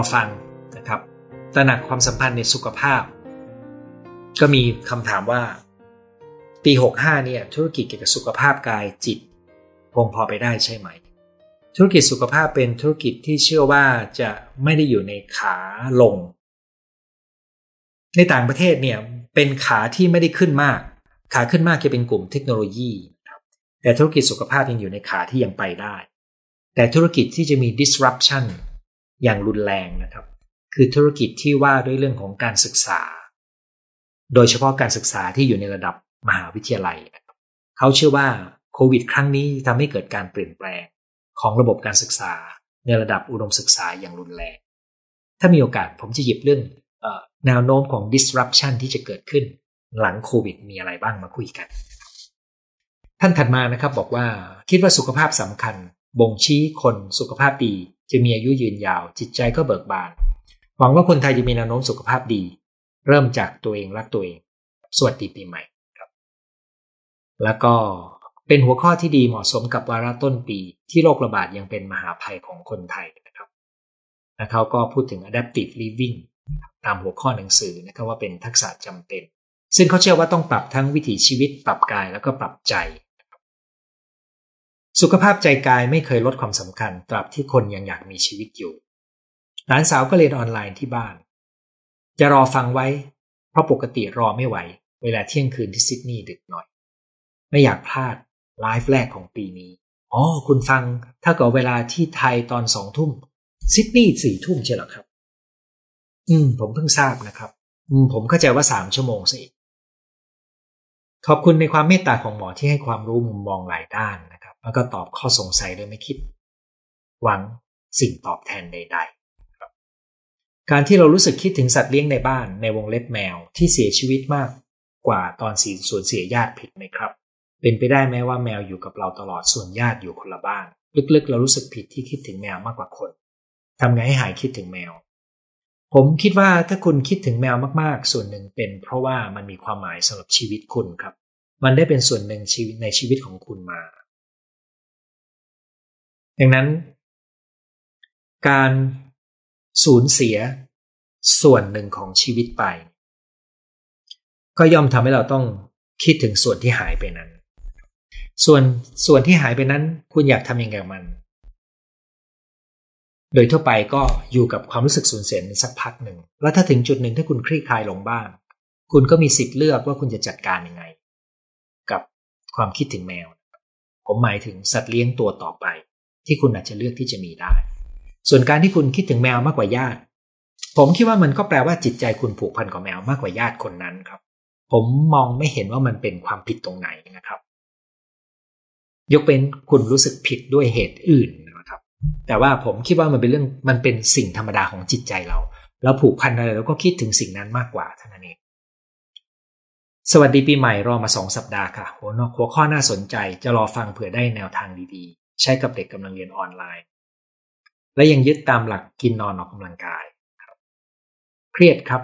อฟังนะครับตระหนักความสัมพันธ์ในสุขภาพ ก็มีคำถามว่า ปี 65 เนี่ยธุรกิจเกี่ยวกับสุขภาพกายจิตคงพอไปได้ใช่ไหม ธุรกิจสุขภาพเป็นธุรกิจที่เชื่อว่าจะไม่ได้อยู่ในขาลง ในต่างประเทศเนี่ยเป็นขาที่ไม่ได้ขึ้นมาก ขาขึ้นมากจะเป็นกลุ่มเทคโนโลยีแต่ธุรกิจสุขภาพยังอยู่ในขาที่ยังไปได้ แต่ธุรกิจที่จะมี disruption อย่างรุนแรงนะครับ คือธุรกิจที่ว่าด้วยเรื่องของการศึกษา โดยเฉพาะการศึกษาที่อยู่ในระดับมหาวิทยาลัยนะครับเขาเชื่อว่าโควิด ครั้งนี้ทำให้เกิดการเปลี่ยนแปลงของระบบการศึกษาในระดับอุดมศึกษาอย่างรุนแรง ถ้ามีโอกาสผมจะหยิบเรื่องแนวโน้มของ disruption ที่จะเกิดขึ้น หลังโควิดมีอะไรบ้างมาคุยกัน ท่านถัดมานะครับบอกว่าคิดว่าสุขภาพสำคัญ บ่งชี้คนสุขภาพดี จะมีอายุยืนยาว จิตใจก็เบิกบาน หวังว่าคนไทยจะมีแนวโน้มสุขภาพดี เริ่มจากตัวเองรักตัวเอง สวัสดีปีใหม่ครับ แล้วก็เป็นหัวข้อที่ดีเหมาะสมกับวาระต้นปีที่โรคระบาดยังเป็นมหาภัยของคนไทยนะครับและเขาก็พูดถึง adaptive living ตามหัวข้อหนังสือนะครับว่าเป็นทักษะจำเป็น ซึ่งเขาเชื่อว่าต้องปรับทั้งวิถีชีวิต ปรับกายแล้วก็ปรับใจ สุขภาพใจกายไม่เคยลดความสำคัญ ตราบที่คนยังอยากมีชีวิตอยู่ หลานสาวก็เรียนออนไลน์ที่บ้าน จะรอฟังไว้ เพราะปกติรอไม่ไหว เวลาเที่ยงคืนที่ซิดนีย์ดึกหน่อย ไม่อยากพลาดไลฟ์แรกของปีนี้อ๋อคุณฟังเท่ากับเวลาที่ไทยตอนสองทุ่มซิดนีย์สี่ทุ่มใช่หรอครับ อืม ผมเพิ่งทราบนะครับ อืม ผมเข้าใจว่าสามชั่วโมงสิขอบคุณในความเมตตาของหมอที่ให้ความรู้มุมมองหลายด้าน แล้วก็ตอบข้อสงสัยโดยไม่คิด หวังสิ่งตอบแทนใดๆ การที่เรารู้สึกคิดถึงสัตว์เลี้ยงในบ้านในวงเล็บแมวที่เสียชีวิตมากกว่าตอนสีสูญเสียญาติผิดไหมครับ เป็นไปได้ไหมว่าแมวอยู่กับเราตลอดส่วนญาติอยู่คนละบ้าน ลึกๆ เรารู้สึกผิดที่คิดถึงแมวมากกว่าคนทำไงให้หายคิดถึงแมว ผมคิดว่าถ้าคุณคิดถึงแมวมากๆ ส่วนหนึ่งเป็นเพราะว่ามันมีความหมายสำหรับชีวิตคุณครับ มันได้เป็นส่วนหนึ่งชีวิตในชีวิตของคุณมา ดังนั้น การสูญเสียส่วนหนึ่งของชีวิตไป ก็ย่อมทำให้เราต้องคิดถึงส่วนที่หายไปนั้น ส่วนส่วนที่หายไปนั้น คุณอยากทำยังไงกับมัน โดยทั่วไปก็อยู่กับความรู้สึกสูญเสียสักพักหนึ่ง แล้วถ้าถึงจุดหนึ่งถ้าคุณคลี่คลายลงบ้าง คุณก็มีสิทธิ์เลือกว่าคุณจะจัดการยังไง กับความคิดถึงแมว ผมหมายถึงสัตว์เลี้ยงตัวต่อไป ที่คุณอาจจะเลือกที่จะมีได้ ส่วนการที่คุณคิดถึงแมวมากกว่าญาติ ผมคิดว่ามันก็แปลว่าจิตใจคุณผูกพันกับแมวมากกว่าญาติคนนั้นครับ ผมมองไม่เห็นว่ามันเป็นความผิดตรงไหนนะครับ ยกเป็นคุณรู้สึกผิดด้วยเหตุอื่นนะครับ แต่ว่าผมคิดว่ามันเป็นเรื่องมันเป็นสิ่งธรรมดาของจิตใจเรา เราผูกพันอะไรเราก็คิดถึงสิ่งนั้นมากกว่าเท่านั้นเองสวัสดีปีใหม่รอมาสองสัปดาห์ค่ะหัวนกหัวข้อน่าสนใจจะรอฟังเผื่อได้แนวทางดี ใช้กับเด็กกำลังเรียนออนไลน์ และยังยึดตามหลักกินนอนออกกำลังกายครับเครียดครับ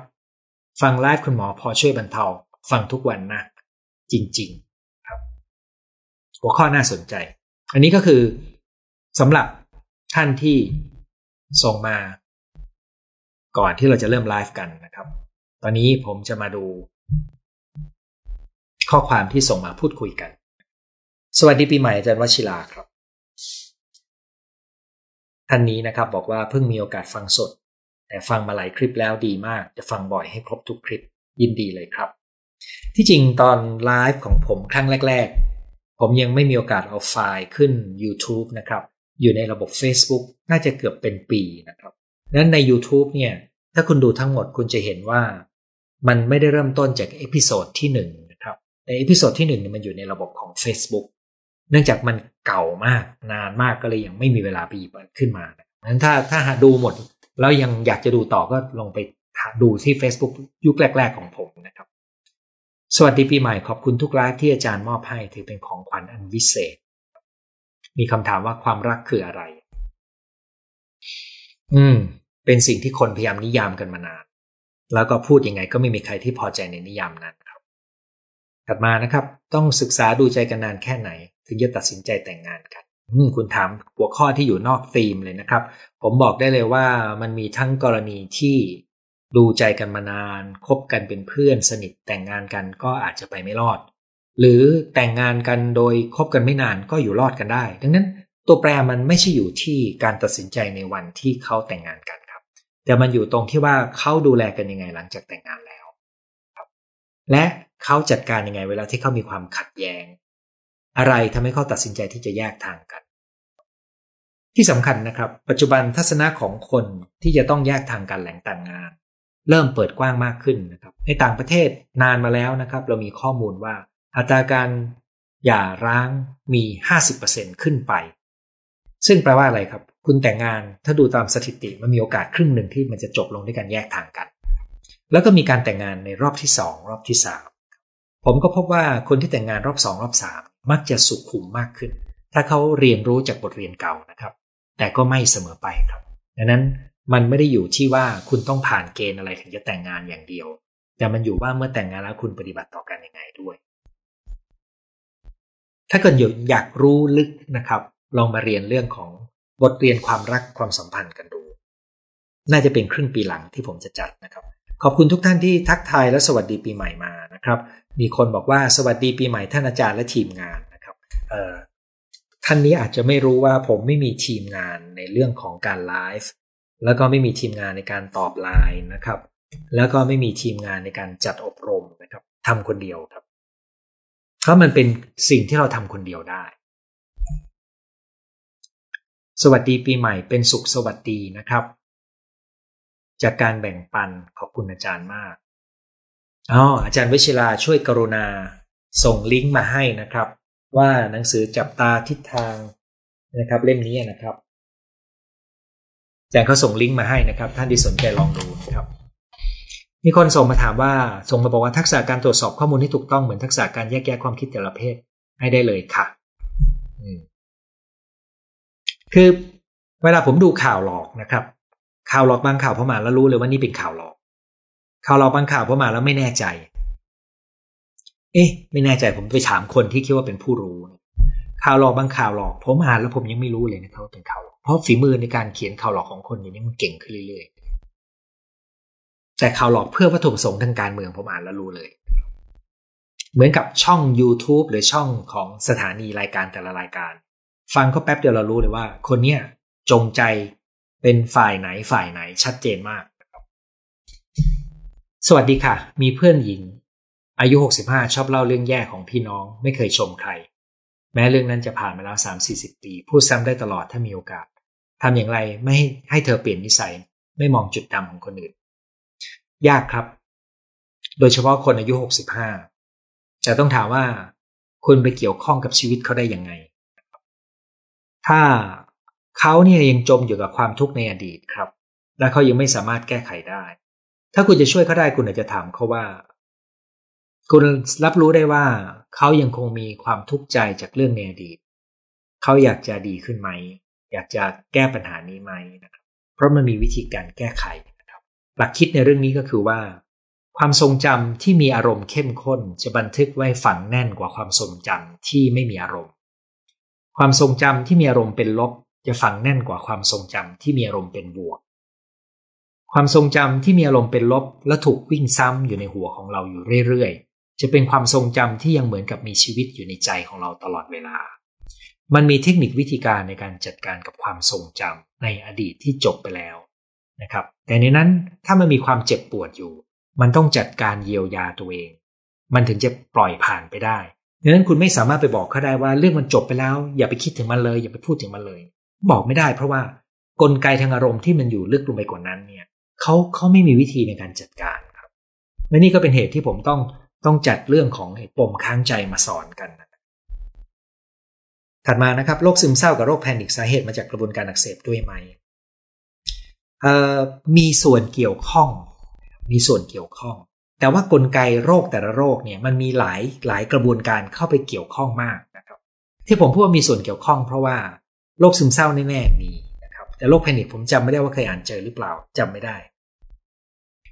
ฟังไลฟ์คุณหมอพอช่วยบรรเทา ฟังทุกวันนะ จริง ๆครับ หัวข้อน่าสนใจ อันนี้ก็คือสำหรับท่านที่ส่งมา ก่อนที่เราจะเริ่มไลฟ์กันนะครับ ตอนนี้ผมจะมาดู ข้อความที่ส่งมาพูดคุยกัน สวัสดีปีใหม่อาจารย์วชิราครับ ท่านนี้นะครับบอกว่าเพิ่งมีโอกาสฟังสด แต่ฟังมาหลายคลิปแล้วดีมาก จะฟังบ่อยให้ครบทุกคลิปยินดีเลยครับ ที่จริงตอนไลฟ์ของผมครั้งแรก ๆ ผมยังไม่มีโอกาสเอาไฟล์ขึ้น YouTube นะครับ อยู่ในระบบ Facebook น่าจะเกือบเป็นปีนะครับนั้นใน YouTube เนี่ย ถ้าคุณดูทั้งหมดคุณจะเห็นว่า มันไม่ได้เริ่มต้นจาก episode ที่1นะครับใน episode ที่1เนี่ยมันอยู่ในระบบของ Facebook เนื่องจากมันเก่ามากนานมากก็เลยยังไม่มีเวลาไปหยิบมันขึ้นมาดังนั้นถ้าถ้าหาดูหมด แล้วยังอยากจะดูต่อก็ลงไปดูที่ Facebook ยุคแรก ๆ ของผมนะครับ สวัสดีปีใหม่ขอบคุณทุกไลฟ์ที่อาจารย์มอบให้ถือเป็นของขวัญอันวิเศษ มีคำถามว่าความรักคืออะไร อืม เป็นสิ่งที่คนพยายามนิยามกันมานาน แล้วก็พูดยังไงก็ไม่มีใครที่พอใจในนิยามนั้นครับ ถัดมานะครับ ต้องศึกษาดูใจกันนานแค่ไหน ถึงจะตัดสินใจแต่งงานกันคุณถามหัวข้อที่อยู่นอกธีมเลยนะครับ ผมบอกได้เลยว่ามันมีทั้งกรณีที่ดูใจกันมานานคบกันเป็นเพื่อนสนิทแต่งงานกันก็อาจจะไปไม่รอด หรือแต่งงานกันโดยคบกันไม่นานก็อยู่รอดกันได้ ดังนั้นตัวแปรมันไม่ใช่อยู่ที่การตัดสินใจในวันที่เขาแต่งงานกันครับ แต่มันอยู่ตรงที่ว่าเขาดูแลกันยังไงหลังจากแต่งงานแล้ว และเขาจัดการยังไงเวลาที่เขามีความขัดแย้ง อะไรทำให้เขาตัดสินใจที่จะแยกทางกัน ที่สำคัญนะครับ ปัจจุบันทัศนะของคนที่จะต้องแยกทางกันแหล่งแต่างงาน เริ่มเปิดกว้างมากขึ้นนะครับ ในต่างประเทศนานมาแล้วนะครับ เรามีข้อมูลว่าอัตราการหย่าร้างมี 50%ขึ้นไป ซึ่งแปลว่าอะไรครับ คุณแต่งงานถ้าดูตามสถิติมันมีโอกาสครึ่งหนึ่งที่มันจะจบลงด้วยการแยกทางกัน แล้วก็มีการแต่งงานในรอบที่สองรอบที่สามผมก็พบว่าคนที่แต่งงานรอบสองรอบสา มักจะสุขุมมากขึ้น ถ้าเขาเรียนรู้จากบทเรียนเก่านะครับ แต่ก็ไม่เสมอไปครับ ดังนั้นมันไม่ได้อยู่ที่ว่าคุณต้องผ่านเกณฑ์อะไรถึงจะแต่งงานอย่างเดียว แต่มันอยู่ว่าเมื่อแต่งงานแล้วคุณปฏิบัติต่อกันยังไงด้วย ถ้าเกิดอยากรู้ลึกนะครับ ลองมาเรียนเรื่องของบทเรียนความรักความสัมพันธ์กันดู น่าจะเป็นครึ่งปีหลังที่ผมจะจัดนะครับ ขอบคุณทุกท่านที่ทักทายและสวัสดีปีใหม่มานะครับ มีคนบอกว่าสวัสดีปีใหม่ท่านอาจารย์และทีมงานนะครับท่านนี้อาจจะไม่รู้ว่าผมไม่มีทีมงานในเรื่องของการไลฟ์แล้วก็ไม่มีทีมงานในการตอบไลน์นะครับ แล้วก็ไม่มีทีมงานในการจัดอบรมนะครับทำคนเดียวครับ เพราะมันเป็นสิ่งที่เราทำคนเดียวได้ สวัสดีปีใหม่เป็นสุขสวัสดีนะครับ จากการแบ่งปันขอบคุณอาจารย์มาก อ๋ออาจารย์วิชิลาช่วยกรุณาส่งลิงก์มาให้นะครับ ว่าหนังสือจับตาทิศทางนะครับ เล่มนี้นะครับอาจารย์เขาส่งลิงก์มาให้นะครับ ท่านที่สนใจลองดูนะครับมีคนส่งมาถามว่าส่งมาบอกว่าทักษะการตรวจสอบข้อมูลที่ถูกต้องเหมือนทักษะการแยกแยะความคิดแต่ละเพศให้ได้เลยค่ะคือเวลาผมดูข่าวหลอกนะครับ ข่าวหลอกบางข่าวพอมาแล้วรู้เลยว่านี่เป็นข่าวหลอก ข่าวหลอกบางข่าวพอมาแล้วไม่แน่ใจ เอ๊ะ ไม่แน่ใจผมไปถามคนที่คิดว่าเป็นผู้รู้ ข่าวหลอกบางข่าวหลอก ผมอ่านแล้วผมยังไม่รู้เลยนะครับว่าเป็นข่าวเพราะฝีมือในการเขียนข่าวหลอกของคนอย่างนี้มันเก่งขึ้นเรื่อยๆ แต่ข่าวหลอกเพื่อวัตถุประสงค์ทางการเมืองผมอ่านแล้วรู้เลย เหมือนกับช่อง YouTube หรือช่องของสถานีรายการแต่ละรายการ ฟังเขาแป๊บเดียวเรารู้เลยว่า คนเนี้ยจงใจเป็นฝ่ายไหนฝ่ายไหนชัดเจนมาก สวัสดีค่ะ มีเพื่อนหญิง อายุ 65 ชอบเล่าเรื่องแย่ของพี่น้อง ไม่เคยชมใคร แม้เรื่องนั้นจะผ่านมาแล้ว 3-40 ปี พูดซ้ำได้ตลอดถ้ามีโอกาสทำอย่างไรไม่ให้ให้เธอเปลี่ยนนิสัย ไม่มองจุดดำของคนอื่น ยากครับ โดยเฉพาะคนอายุ 65 แต่ต้องถามว่า คุณไปเกี่ยวข้องกับชีวิตเขาได้ยังไง ถ้าเขาเนี่ยยังจมอยู่กับความทุกข์ในอดีตครับ และเขายังไม่สามารถแก้ไขได้ ถ้าคุณจะช่วยเขาได้คุณอาจจะถามเขาว่า คุณรับรู้ได้ว่าเขายังคงมีความทุกข์ใจจากเรื่องในอดีตเขาอยากจะดีขึ้นไหม อยากจะแก้ปัญหานี้ไหมนะครับเพราะมันมีวิธีการแก้ไขนะครับ หลักคิดในเรื่องนี้ก็คือว่า ความทรงจำที่มีอารมณ์เข้มข้น จะบันทึกไว้ฝังแน่นกว่าความทรงจำที่ไม่มีอารมณ์ ความทรงจำที่มีอารมณ์เป็นลบ จะฝังแน่นกว่าความทรงจำที่มีอารมณ์เป็นบวก ความทรงจำที่มีอารมณ์เป็นลบ และถูกวิ่งซ้ำอยู่ในหัวของเราอยู่เรื่อยๆ จะเป็นความทรงจำที่ยังเหมือนกับมีชีวิตอยู่ในใจของเราตลอดเวลา มันมีเทคนิควิธีการในการจัดการกับความทรงจำในอดีตที่จบไปแล้วนะครับ แต่ในนั้นถ้ามันมีความเจ็บปวดอยู่ มันต้องจัดการเยียวยาตัวเอง มันถึงจะปล่อยผ่านไปได้ดังนั้นคุณไม่สามารถไปบอกเขาได้ว่าเรื่องมันจบไปแล้ว อย่าไปคิดถึงมันเลย อย่าไปพูดถึงมันเลย บอกไม่ได้เพราะว่ากลไกทางอารมณ์ที่มันอยู่ลึกลงไปกว่านั้นเนี่ย เขาเขาไม่มีวิธีในการจัดการครับและนี่ก็เป็นเหตุที่ผมต้องต้องจัดเรื่องของปมค้างใจมาสอนกัน ถัดมานะครับโรคซึมเศร้ากับโรคแพนิคสาเหตุมาจากกระบวนการอักเสบด้วยไหมมีส่วนเกี่ยวข้อง มีส่วนเกี่ยวข้อง แต่ว่ากลไกโรคแต่ละโรคเนี่ยมันมีหลายหลายกระบวนการเข้าไปเกี่ยวข้องมากนะครับ ที่ผมพูดว่ามีส่วนเกี่ยวข้องเพราะว่าโรคซึมเศร้าแน่ๆมี แต่โรคแพนิคผมจำไม่ได้ว่าเคยอ่านเจอหรือเปล่าจำไม่ได้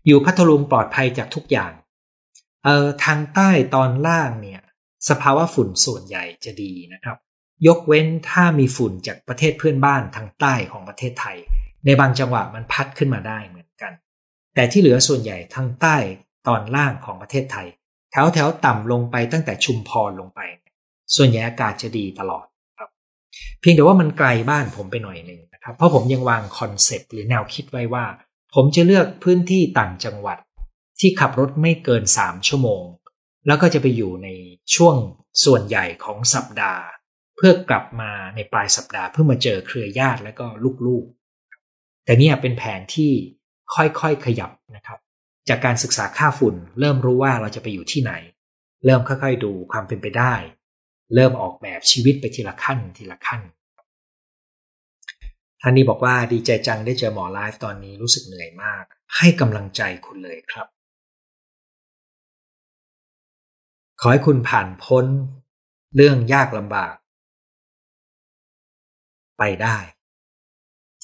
อยู่พัทลุงปลอดภัยจากทุกอย่าง เอ่อทางใต้ตอนล่างเนี่ย สภาวะฝุ่นส่วนใหญ่จะดีนะครับ ยกเว้นถ้ามีฝุ่นจากประเทศเพื่อนบ้านทางใต้ของประเทศไทย ในบางจังหวะมันพัดขึ้นมาได้เหมือนกัน แต่ที่เหลือส่วนใหญ่ทางใต้ตอนล่างของประเทศไทย แถวแถวต่ำลงไปตั้งแต่ชุมพรลงไป ส่วนใหญ่อากาศจะดีตลอดครับ เพียงแต่ว่ามันไกลบ้านผมไปหน่อยหนึ่ง ครับเพราะผมยังวางคอนเซปต์หรือแนวคิดไว้ว่า ผมจะเลือกพื้นที่ต่างจังหวัด ที่ขับรถไม่เกินสามชั่วโมง แล้วก็จะไปอยู่ในช่วงส่วนใหญ่ของสัปดาห์ เพื่อกลับมาในปลายสัปดาห์เพื่อมาเจอเครือญาติและก็ลูกๆ แต่นี่เป็นแผนที่ค่อยๆขยับนะครับ จากการศึกษาค่าฝุ่น เริ่มรู้ว่าเราจะไปอยู่ที่ไหน เริ่มค่อยๆดูความเป็นไปได้ เริ่มออกแบบชีวิตไปทีละขั้นทีละขั้น ท่านนี้บอกว่าดีใจจังได้เจอหมอไลฟ์ตอนนี้รู้สึกเหนื่อยมาก ให้กำลังใจคุณเลยครับ ขอให้คุณผ่านพ้น เรื่องยากลำบาก ไปได้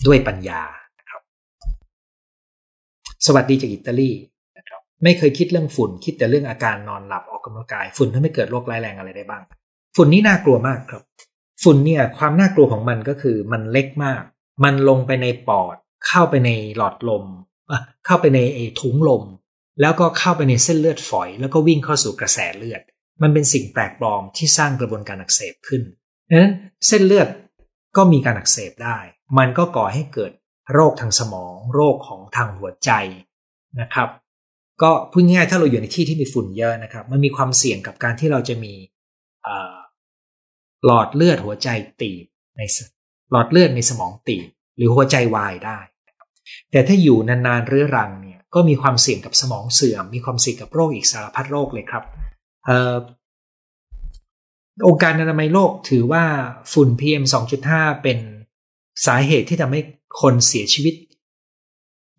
ด้วยปัญญาครับ สวัสดีจากอิตาลีนะครับไม่เคยคิดเรื่องฝุ่น คิดแต่เรื่องอาการนอนหลับออกกำลังกาย ฝุ่นทำให้เกิดโรคร้ายแรงอะไรได้บ้าง ฝุ่นนี่น่ากลัวมากครับฝุ่นเนี่ยความน่ากลัวของมันก็คือมันเล็กมาก มันลงไปในปอด เข้าไปในหลอดลม เข้าไปในถุงลม แล้วก็เข้าไปในเส้นเลือดฝอย แล้วก็วิ่งเข้าสู่กระแสเลือด มันเป็นสิ่งแปลกปลอมที่สร้างกระบวนการอักเสบขึ้นดังนั้นเส้นเลือดก็มีการอักเสบได้ มันก็ก่อให้เกิดโรคทางสมอง โรคของทางหัวใจนะครับ ก็พูดง่ายๆถ้าเราอยู่ในที่ที่มีฝุ่นเยอะนะครับ มันมีความเสี่ยงกับการที่เราจะมีหลอดเลือดหัวใจตีบใน หลอดเลือดในสมองตีบหรือหัวใจวายได้ แต่ถ้าอยู่นานๆเรื้อรังเนี่ยก็มีความเสี่ยงกับสมองเสื่อม มีความเสี่ยงกับโรคอีกสารพัดโรคเลยครับองค์การอนามัยโลกถือว่าฝุ่น PM 2.5 เป็นสาเหตุที่ทำให้คนเสียชีวิต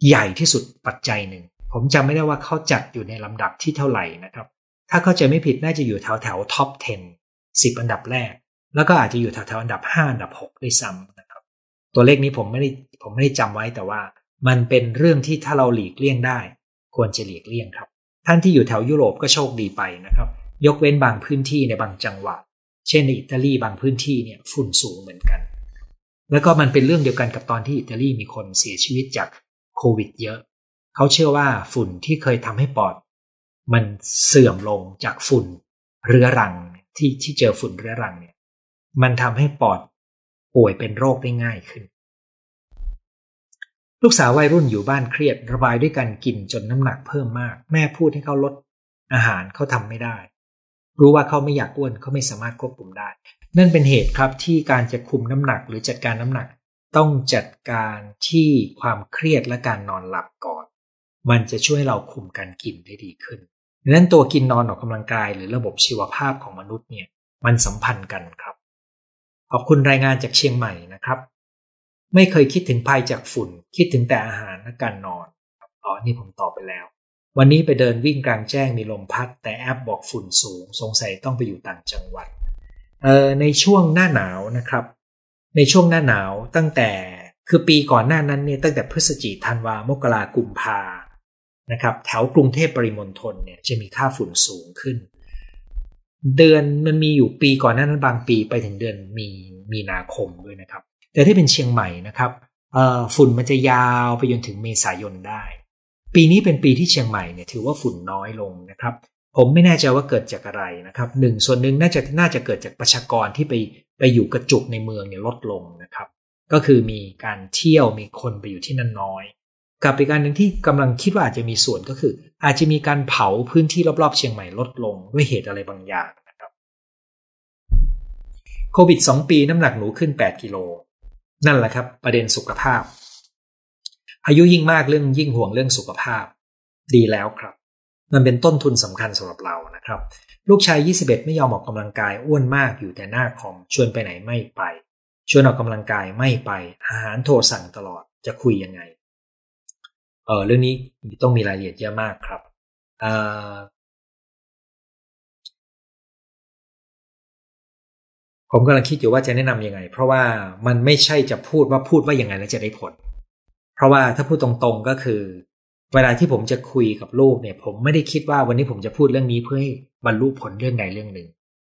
ใหญ่ที่สุดปัจจัยหนึ่ง ผมจำไม่ได้ว่าเขาจัดอยู่ในลำดับที่เท่าไหร่นะครับ ถ้าเข้าใจไม่ผิดน่าจะอยู่แถวแถวท็อป 10 10 อันดับแรก แล้วก็อาจจะอยู่แถวแถวอันดับ 5 อันดับ 6 ด้วยซ้ำนะครับ ตัวเลขนี้ผมไม่ได้ผมไม่ได้จำไว้แต่ว่ามันเป็นเรื่องที่ถ้าเราหลีกเลี่ยงได้ ควรจะหลีกเลี่ยงครับ ท่านที่อยู่แถวยุโรปก็โชคดีไปนะครับ ยกเว้นบางพื้นที่ในบางจังหวัด เช่นในอิตาลีบางพื้นที่เนี่ยฝุ่นสูงเหมือนกัน แล้วก็มันเป็นเรื่องเดียวกันกับตอนที่อิตาลีมีคนเสียชีวิตจากโควิดเยอะ เขาเชื่อว่าฝุ่นที่เคยทำให้ปอด มันเสื่อมลงจากฝุ่นเรื้อรังที่ที่เจอฝุ่นเรื้อรังเนี่ย มันทำให้ปอดป่วยเป็นโรคได้ง่ายขึ้น ลูกสาววัยรุ่นอยู่บ้านเครียดระบายด้วยการกินจนน้ำหนักเพิ่มมาก แม่พูดให้เขาลดอาหารเขาทำไม่ได้ รู้ว่าเขาไม่อยากอ้วนเขาไม่สามารถควบคุมได้ นั่นเป็นเหตุครับที่การจะคุมน้ำหนักหรือจัดการน้ำหนัก ต้องจัดการที่ความเครียดและการนอนหลับก่อน มันจะช่วยเราคุมการกินได้ดีขึ้นดังนั้นตัวกินนอนออกกำลังกายหรือระบบชีวภาพของมนุษย์เนี่ยมันสัมพันธ์กันครับ ขอบคุณรายงานจากเชียงใหม่นะครับ ไม่เคยคิดถึงภัยจากฝุ่น คิดถึงแต่อาหารและการนอนอ๋อนี่ผมตอบไปแล้ว วันนี้ไปเดินวิ่งกลางแจ้งมีลมพัด แต่แอปบอกฝุ่นสูง สงสัยต้องไปอยู่ต่างจังหวัดเอ่อในช่วงหน้าหนาวนะครับ ในช่วงหน้าหนาวตั้งแต่คือปีก่อนหน้านั้นเนี่ยตั้งแต่พฤศจิกธันวามกรากุมภานะครับ แถวกรุงเทพปริมณฑลเนี่ยจะมีค่าฝุ่นสูงขึ้น เดือนมันมีอยู่ปีก่อนหน้านั้นบางปีไปถึงเดือนมีมีนาคมด้วยนะครับ แต่ที่เป็นเชียงใหม่นะครับฝุ่นมันจะยาวไปจนถึงเมษายนได้ ปีนี้เป็นปีที่เชียงใหม่เนี่ยถือว่าฝุ่นน้อยลงนะครับ ผมไม่แน่ใจว่าเกิดจากอะไรนะครับหนึ่งส่วนหนึ่งน่าจะน่าจะเกิดจากประชากรที่ไปไปอยู่กระจุกในเมืองเนี่ยลดลงนะครับ ก็คือมีการเที่ยวมีคนไปอยู่ที่นั่นน้อย กับอีกการหนึ่งที่กำลังคิดว่าอาจจะมีส่วนก็คือ อาจจะมีการเผาพื้นที่รอบๆ เชียงใหม่ลดลงด้วยเหตุอะไรบางอย่างนะครับโควิด 2 ปีน้ำหนักหนูขึ้น 8 กิโล นั่นแหละครับ ประเด็นสุขภาพ อายุยิ่งมากเรื่องยิ่งห่วงเรื่องสุขภาพ ดีแล้วครับ มันเป็นต้นทุนสำคัญสำหรับเรานะครับ ลูกชาย 21 ไม่ยอมออกกำลังกายอ้วนมากอยู่แต่หน้าคอมชวนไปไหนไม่ไปชวนออกกำลังกายไม่ไปอาหารโทรสั่งตลอดจะคุยยังไง เออเรื่องนี้ต้องมีรายละเอียดเยอะมากครับเออผมกำลังคิดอยู่ว่าจะแนะนำยังไง เพราะว่ามันไม่ใช่จะพูดว่าพูดว่ายังไงแล้วจะได้ผล เพราะว่าถ้าพูดตรงๆก็คือ เวลาที่ผมจะคุยกับลูกเนี่ย ผมไม่ได้คิดว่าวันนี้ผมจะพูดเรื่องนี้เพื่อให้บรรลุผลเรื่องใดเรื่องหนึ่ง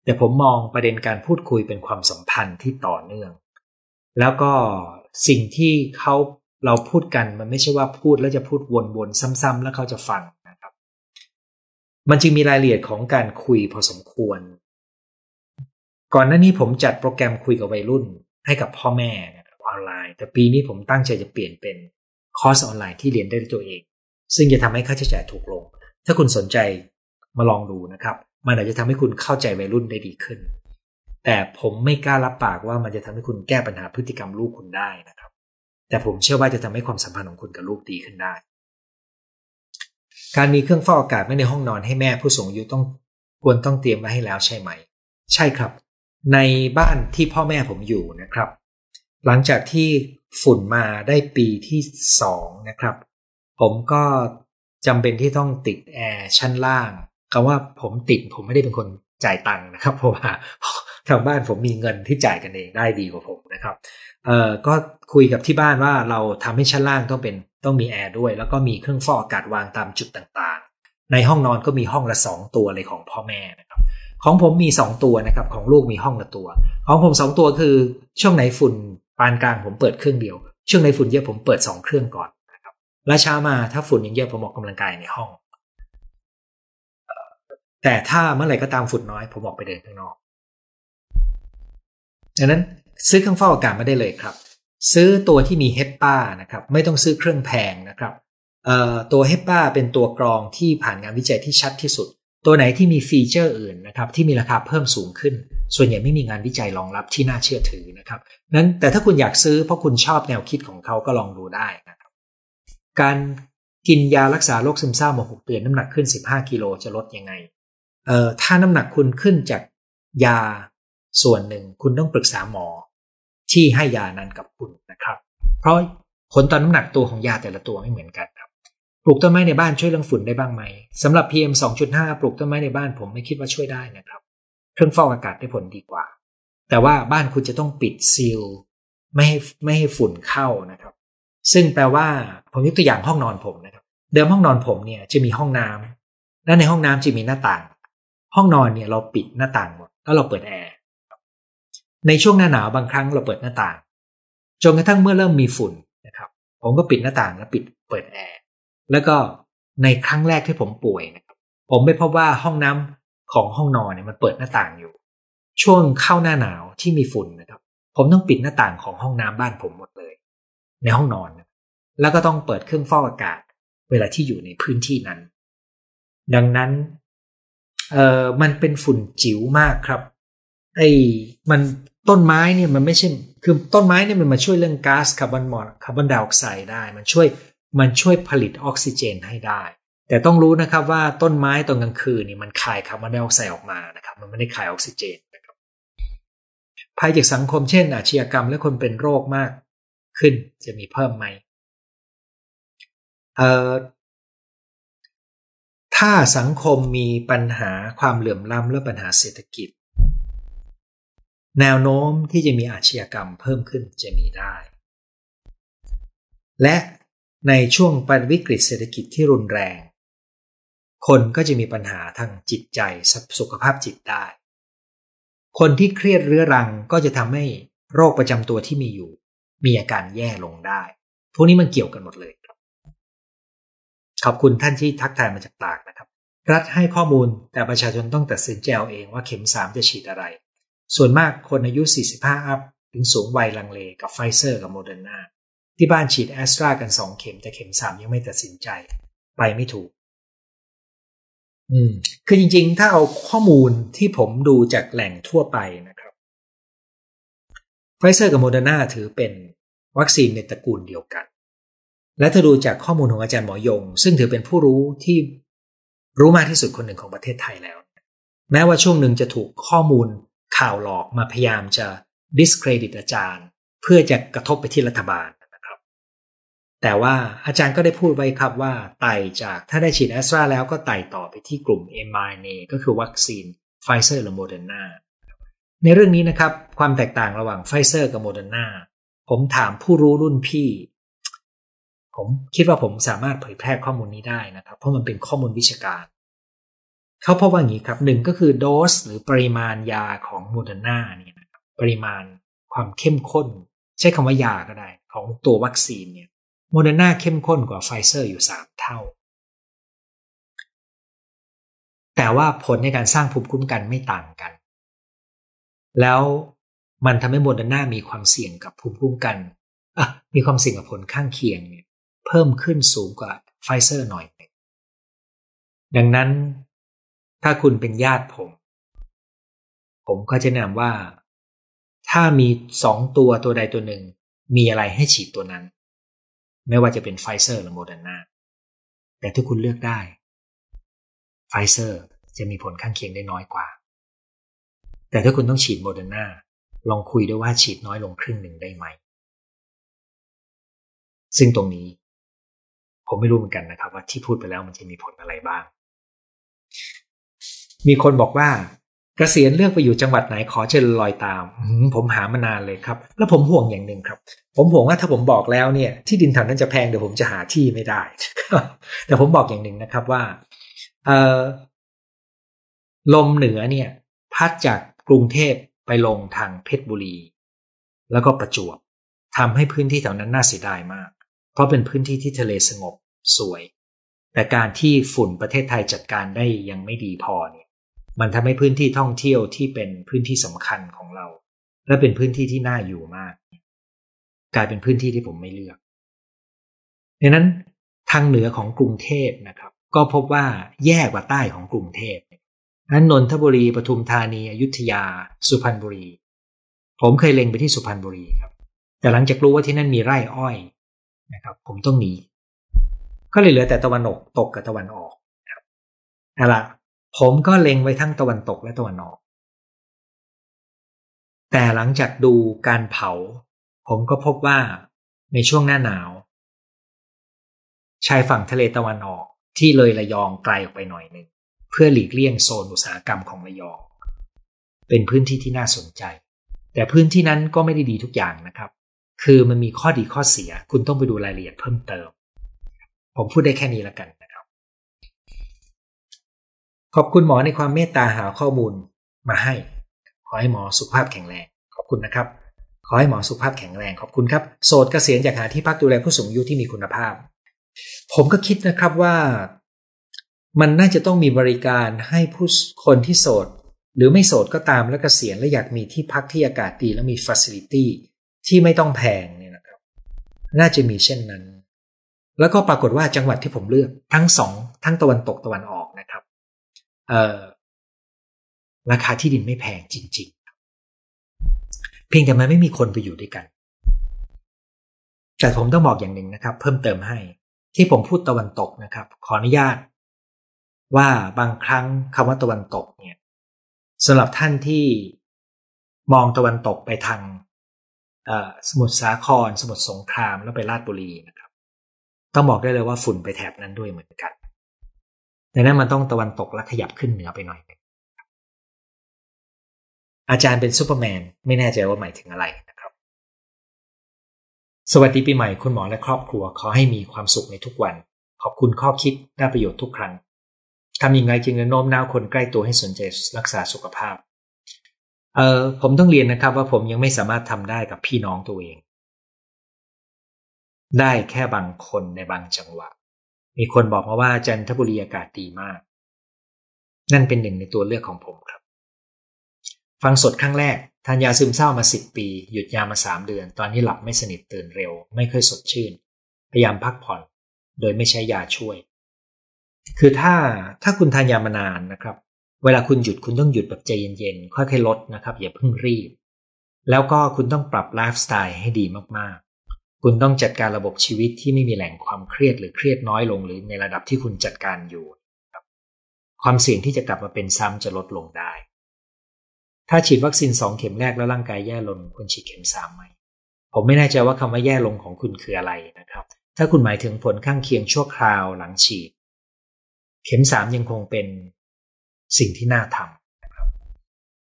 แต่ผมมองประเด็นการพูดคุยเป็นความสัมพันธ์ที่ต่อเนื่อง แล้วก็สิ่งที่เขา เราพูดกันมันไม่ใช่ว่าพูดแล้วจะพูดวนๆซ้ำๆแล้วเขาจะฟังนะครับ มันจึงมีรายละเอียดของการคุยพอสมควร ก่อนหน้านี้ผมจัดโปรแกรมคุยกับวัยรุ่น ให้กับพ่อแม่นะครับออนไลน์ แต่ปีนี้ผมตั้งใจจะเปลี่ยนเป็นคอร์สออนไลน์ที่เรียนได้ด้วยตัวเอง ซึ่งจะทำให้ค่าใช้จ่ายถูกลง ถ้าคุณสนใจมาลองดูนะครับ มันอาจจะทำให้คุณเข้าใจวัยรุ่นได้ดีขึ้น แต่ผมไม่กล้ารับปากว่ามันจะทำให้คุณแก้ปัญหาพฤติกรรมลูกคุณได้นะครับ แต่ผมเชื่อว่าจะทำให้ความสัมพันธ์ของคุณกับลูกดีขึ้นได้ การมีเครื่องฟอกอากาศไว้ในห้องนอนให้แม่ผู้สูงอายุต้องควรต้องเตรียมไว้ให้แล้วใช่ไหม ใช่ครับ ในบ้านที่พ่อแม่ผมอยู่นะครับ หลังจากที่ฝุ่นมาได้ปีที่สองนะครับ ผมก็จำเป็นที่ต้องติดแอร์ชั้นล่างคำว่าผมติดผมไม่ได้เป็นคน จ่ายตังค์นะครับ เพราะว่าทางบ้านผมมีเงินที่จ่ายกันเองได้ดีกว่าผมนะครับเอ่อก็คุยกับที่บ้านว่าเราทำให้ชั้นล่างต้องเป็นต้องมีแอร์ด้วย แล้วก็มีเครื่องฟอกอากาศวางตามจุดต่างๆ ในห้องนอนก็มีห้องละสองตัวเลยของพ่อแม่นะครับของผมมีสองตัวนะครับ ของลูกมีห้องละตัว ของผมสองตัวคือช่วงไหนฝุ่นปานกลางผมเปิดเครื่องเดียว ช่วงไหนฝุ่นเยอะผมเปิดสองเครื่องก่อนนะครับแล้วเช้ามาถ้าฝุ่นยังเยอะผมออกกำลังกายในห้อง แต่ถ้าเมื่อไหร่ก็ตามฝุ่นน้อยผมออกไปเดินข้างนอกดังนั้นซื้อเครื่องฟอกอากาศมาได้เลยครับ ซื้อตัวที่มีเฮปป้านะครับไม่ต้องซื้อเครื่องแพงนะครับตัวเฮปป้าเป็นตัวกรองที่ผ่านงานวิจัยที่ชัดที่สุด ตัวไหนที่มีฟีเจอร์อื่นนะครับที่มีราคาเพิ่มสูงขึ้น ส่วนใหญ่ไม่มีงานวิจัยรองรับที่น่าเชื่อถือนะครับนั้นแต่ถ้าคุณอยากซื้อเพราะคุณชอบแนวคิดของเขาก็ลองดูได้นะครับการกินยารักษาโรคซึมเศร้ามาหกเดือนน้ำหนักขึ้น 15 กิโลจะลดยังไง เอ่อถ้าน้ำหนักคุณขึ้นจากยาส่วนหนึ่ง คุณต้องปรึกษาหมอ ที่ให้ยานั้นกับคุณนะครับ เพราะผลต่อน้ำหนักตัวของยาแต่ละตัวไม่เหมือนกันครับปลูกต้นไม้ในบ้านช่วยเรื่องฝุ่นได้บ้างไหมสำหรับ PM 2.5 ปลูกต้นไม้ในบ้านผมไม่คิดว่าช่วยได้นะครับ เครื่องฟอกอากาศได้ผลดีกว่า แต่ว่าบ้านคุณจะต้องปิดซีลไม่ให้ไม่ให้ฝุ่นเข้านะครับ ซึ่งแปลว่าผมยกตัวอย่างห้องนอนผมนะครับ เดิมห้องนอนผมเนี่ยจะมีห้องน้ำและในห้องน้ำจะมีหน้าต่าง ห้องนอนเนี่ยเราปิดหน้าต่างหมดแล้วเราเปิดแอร์ในช่วงหน้าหนาวบางครั้งเราเปิดหน้าต่างจนกระทั่งเมื่อเริ่มมีฝุ่นนะครับ ผมก็ปิดหน้าต่างแล้วปิดเปิดแอร์แล้วก็ในครั้งแรกที่ผมป่วยนะครับ ผมไปพบว่าห้องน้ำของห้องนอนเนี่ยมันเปิดหน้าต่างอยู่ ช่วงเข้าหน้าหนาวที่มีฝุ่นนะครับ ผมต้องปิดหน้าต่างของห้องน้ำบ้านผมหมดเลย ในห้องนอนแล้วก็ต้องเปิดเครื่องฟอกอากาศ เวลาที่อยู่ในพื้นที่นั้น ดังนั้น เออมันเป็นฝุ่นจิ๋วมากครับไอ้มันต้นไม้เนี่ยมันไม่ใช่คือต้นไม้เนี่ยมันมาช่วยเรื่องก๊าซคาร์บอนมอนคาร์บอนไดออกไซด์ได้ มันช่วยมันช่วยผลิตออกซิเจนให้ได้ แต่ต้องรู้นะครับว่าต้นไม้ตอนกลางคืนนี่มันคายคาร์บอนไดออกไซด์ออกมานะครับ มันไม่ได้คายออกซิเจนนะครับภัยจากสังคมเช่น อาชญากรรมและคนเป็นโรคมาก ขึ้นจะมีเพิ่มไหมเอ่อ ถ้าสังคมมีปัญหาความเหลื่อมล้ำและปัญหาเศรษฐกิจ แนวโน้มที่จะมีอาชญากรรมเพิ่มขึ้นจะมีได้ และในช่วงปัญวิกฤตเศรษฐกิจที่รุนแรง คนก็จะมีปัญหาทางจิตใจสุขภาพจิตได้ คนที่เครียดเรื้อรังก็จะทำให้โรคประจำตัวที่มีอยู่ มีอาการแย่ลงได้ พวกนี้มันเกี่ยวกันหมดเลย ขอบคุณท่านที่ทักทายมาจากตากนะครับ รัฐให้ข้อมูลแต่ประชาชนต้องตัดสินใจเอาเองว่าเข็มสามจะฉีดอะไร ส่วนมากคนอายุ 45 up ถึงสูงวัยลังเลกับไฟเซอร์กับโมเดอร์นาที่บ้านฉีดแอสตรากันสองเข็มแต่เข็มสามยังไม่ตัดสินใจ ไปไม่ถูก อืม คือจริง ๆ ถ้าเอาข้อมูลที่ผมดูจากแหล่งทั่วไปนะครับไฟเซอร์กับโมเดอร์นาถือเป็นวัคซีนในตระกูลเดียวกัน และถ้าดูจากข้อมูลของอาจารย์หมอยง ซึ่งถือเป็นผู้รู้ที่รู้มากที่สุดคนหนึ่งของประเทศไทยแล้ว แม้ว่าช่วงหนึ่งจะถูกข้อมูลข่าวหลอกมาพยายามจะ discredit อาจารย์ เพื่อจะกระทบไปที่รัฐบาลนะครับ แต่ว่าอาจารย์ก็ได้พูดไว้ครับว่าไต่จากถ้าได้ฉีดแอสตราแล้วก็ไต่ต่อไปที่กลุ่ม mRNA ก็คือวัคซีนไฟเซอร์หรือโมเดอร์นาในเรื่องนี้นะครับ ความแตกต่างระหว่างไฟเซอร์กับโมเดอร์นาผมถามผู้รู้รุ่นพี่ ผมคิดว่าผมสามารถเผยแพร่ข้อมูลนี้ได้นะครับ เพราะมันเป็นข้อมูลวิชาการ เขาพบว่าอย่างนี้ครับหนึ่งก็คือโดสหรือปริมาณยาของโมเดอร์นาเนี่ยปริมาณความเข้มข้น ใช้คำว่ายาก็ได้ ของตัววัคซีนเนี่ยโมเดอร์นาเข้มข้นกว่าไฟเซอร์อยู่สามเท่า แต่ว่าผลในการสร้างภูมิคุ้มกันไม่ต่างกัน แล้วมันทำให้โมเดอร์นามีความเสี่ยงกับภูมิคุ้มกันอะมีความเสี่ยงกับผลข้างเคียงเนี่ย พิ่มขึ้นสูงกว่าไฟเซอร์หน่อย ดังนั้น ถ้าคุณเป็นญาติผม ผมก็จะแนะนำว่า ถ้ามีสองตัวตัวใดตัวหนึ่ง มีอะไรให้ฉีดตัวนั้น ไม่ว่าจะเป็นไฟเซอร์หรือโมเดอร์นาแต่ถ้าคุณเลือกได้ ไฟเซอร์จะมีผลข้างเคียงได้น้อยกว่า แต่ถ้าคุณต้องฉีดโมเดอร์นาลองคุยด้วยว่าฉีดน้อยลงครึ่งหนึ่งได้ไหม ซึ่งตรงนี้ ผมไม่รู้เหมือนกันนะครับ ว่าที่พูดไปแล้วมันจะมีผลอะไรบ้าง มีคนบอกว่าเกษียณเลือกไปอยู่จังหวัดไหนขอเชิญลอยตามผมหามานานเลยครับ แล้วผมห่วงอย่างหนึ่งครับ ผมห่วงว่าถ้าผมบอกแล้วเนี่ย ที่ดินแถวนั้นจะแพงเดี๋ยวผมจะหาที่ไม่ได้ แต่ผมบอกอย่างหนึ่งนะครับว่าเออลมเหนือเนี่ย พัดจากกรุงเทพไปลงทางเพชรบุรี แล้วก็ประจวบทำให้พื้นที่แถวนั้นน่าเสียดายมาก เพราะเป็นพื้นที่ที่ทะเลสงบ สวย แต่การที่ฝุ่นประเทศไทยจัดการได้ยังไม่ดีพอเนี่ย มันทำให้พื้นที่ท่องเที่ยวที่เป็นพื้นที่สำคัญของเรา และเป็นพื้นที่ที่น่าอยู่มาก กลายเป็นพื้นที่ที่ผมไม่เลือกดังนั้นทางเหนือของกรุงเทพนะครับ ก็พบว่าแย่กว่าใต้ของกรุงเทพนั้นนนทบุรีปทุมธานีอยุธยา สุพรรณบุรี ผมเคยเล็งไปที่สุพรรณบุรีครับ แต่หลังจากรู้ว่าที่นั่นมีไร่อ้อยนะครับ ผมต้องหนี ก็เลยเหลือแต่ตะวันออกตกกับตะวันออกครับเอาละผมก็เล็งไว้ทั้งตะวันตกและตะวันออก แต่หลังจากดูการเผา ผมก็พบว่าในช่วงหน้าหนาว ชายฝั่งทะเลตะวันออกที่เลยระยองไกลออกไปหน่อยหนึ่งเพื่อหลีกเลี่ยงโซนอุตสาหกรรมของระยอง เป็นพื้นที่ที่น่าสนใจ แต่พื้นที่นั้นก็ไม่ได้ดีทุกอย่างนะครับ คือมันมีข้อดีข้อเสียคุณต้องไปดูรายละเอียดเพิ่มเติม ผมพูดได้แค่นี้ละกันนะครับ ขอบคุณหมอในความเมตตาหาข้อมูลมาให้ ขอให้หมอสุขภาพแข็งแรง ขอบคุณนะครับ ขอให้หมอสุขภาพแข็งแรง ขอบคุณครับ โสดเกษียณจากหาที่พักดูแลผู้สูงอายุที่มีคุณภาพ ผมก็คิดนะครับว่ามันน่าจะต้องมีบริการให้ผู้คนที่โสด หรือไม่โสดก็ตามและเกษียณและอยากมีที่พักที่อากาศดีและมีฟัสซิลิตี้ที่ไม่ต้องแพงเนี่ยนะครับ น่าจะมีเช่นนั้น แล้วก็ปรากฏว่าจังหวัดที่ผมเลือกทั้งสองทั้งตะวันตกตะวันออกนะครับเอ่อราคาที่ดินไม่แพงจริง ๆ เพียงแต่มันไม่มีคนไปอยู่ด้วยกัน แต่ผมต้องบอกอย่างหนึ่งนะครับ เพิ่มเติมให้ ที่ผมพูดตะวันตกนะครับ ขออนุญาต ว่าบางครั้งคำว่าตะวันตกเนี่ยสำหรับท่านที่มองตะวันตกไปทางสมุทรสาคร สมุทรสงครามแล้วไปราชบุรีนะครับ ต้องบอกได้เลยว่าฝุ่นไปแถบนั้นด้วยเหมือนกันดังนั้นมันต้องตะวันตกและขยับขึ้นเหนือไปหน่อย อาจารย์เป็นซูเปอร์แมนไม่แน่ใจว่าหมายถึงอะไรนะครับ สวัสดีปีใหม่คุณหมอและครอบครัว ขอให้มีความสุขในทุกวัน ขอบคุณข้อคิดได้ประโยชน์ทุกครั้งทำยังไงจึงจะโน้มน้าวคนใกล้ตัวให้สนใจรักษาสุขภาพ เออผมต้องเรียนนะครับว่าผมยังไม่สามารถทำได้กับพี่น้องตัวเอง ได้แค่บางคนในบางจังหวะ มีคนบอกมาว่าจันทบุรีอากาศดีมาก นั่นเป็นหนึ่งในตัวเลือกของผมครับ ฟังสดครั้งแรก ทานยาซึมเศร้ามาสิบปี หยุดยามาสามเดือน ตอนนี้หลับไม่สนิทตื่นเร็ว ไม่ค่อยสดชื่น พยายามพักผ่อน โดยไม่ใช้ยาช่วย คือถ้าถ้าคุณทานยามานานนะครับ เวลาคุณหยุดคุณต้องหยุดแบบใจเย็นๆค่อยๆลดนะครับ อย่าเพิ่งรีบ แล้วก็คุณต้องปรับไลฟ์สไตล์ให้ดีมาก คุณต้องจัดการระบบชีวิตที่ไม่มีแหล่งความเครียดหรือเครียดน้อยลงหรือในระดับที่คุณจัดการอยู่ครับความเสี่ยงที่จะกลับมาเป็นซ้ำจะลดลงได้ ถ้าฉีดวัคซีนสองเข็มแรกแล้วร่างกายแย่ลงควรฉีดเข็มสามไหมผมไม่แน่ใจว่าคำว่าแย่ลงของคุณคืออะไรนะครับ ถ้าคุณหมายถึงผลข้างเคียงชั่วคราวหลังฉีด เข็มสามยังคงเป็นสิ่งที่น่าทำนะครับ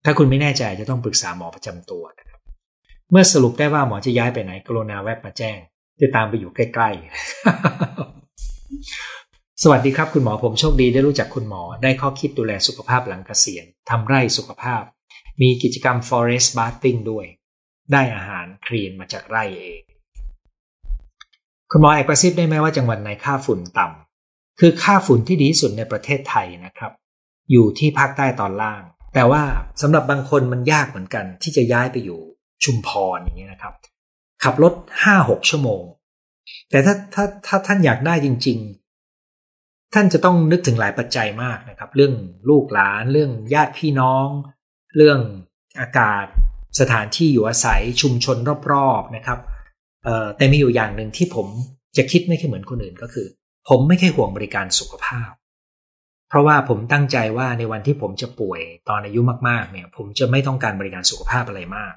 ถ้าคุณไม่แน่ใจจะต้องปรึกษาหมอประจำตัว เมื่อสรุปได้ว่าหมอจะย้ายไปไหนกรุณาแวะมาแจ้ง จะตามไปอยู่ใกล้ๆ สวัสดีครับคุณหมอผมโชคดีได้รู้จักคุณหมอ ได้ข้อคิดดูแลสุขภาพหลังเกษียณทำไร่สุขภาพ มีกิจกรรม forest bathing ด้วย ได้อาหารคลีนมาจากไร่เอง คุณหมอแอบกระซิบได้ไหมว่าจังหวัดไหนค่าฝุ่นต่ำคือค่าฝุ่นที่ดีที่สุดในประเทศไทยนะครับ อยู่ที่ภาคใต้ตอนล่างแต่ว่าสำหรับบางคนมันยากเหมือนกันที่จะย้ายไปอยู่ ชุมพรอย่างนี้ยนะครับ ขับรถห้าหกชั่วโมง แต่ถ้าถ้าถ้าท่านอยากได้จริง ๆ ท่านจะต้องนึกถึงหลายปัจจัยมากนะครับ เรื่องลูกหลานเรื่องญาติพี่น้อง เรื่องอากาศสถานที่อยู่อาศัยชุมชนรอบๆนะครับแต่มีอยู่อย่างหนึ่งที่ผมจะคิดไม่ค่อยเหมือนคนอื่นก็คือ ผมไม่ค่อยห่วงบริการสุขภาพ เพราะว่าผมตั้งใจว่าในวันที่ผมจะป่วยตอนอายุมากๆเนี่ย ผมจะไม่ต้องการบริการสุขภาพอะไรมาก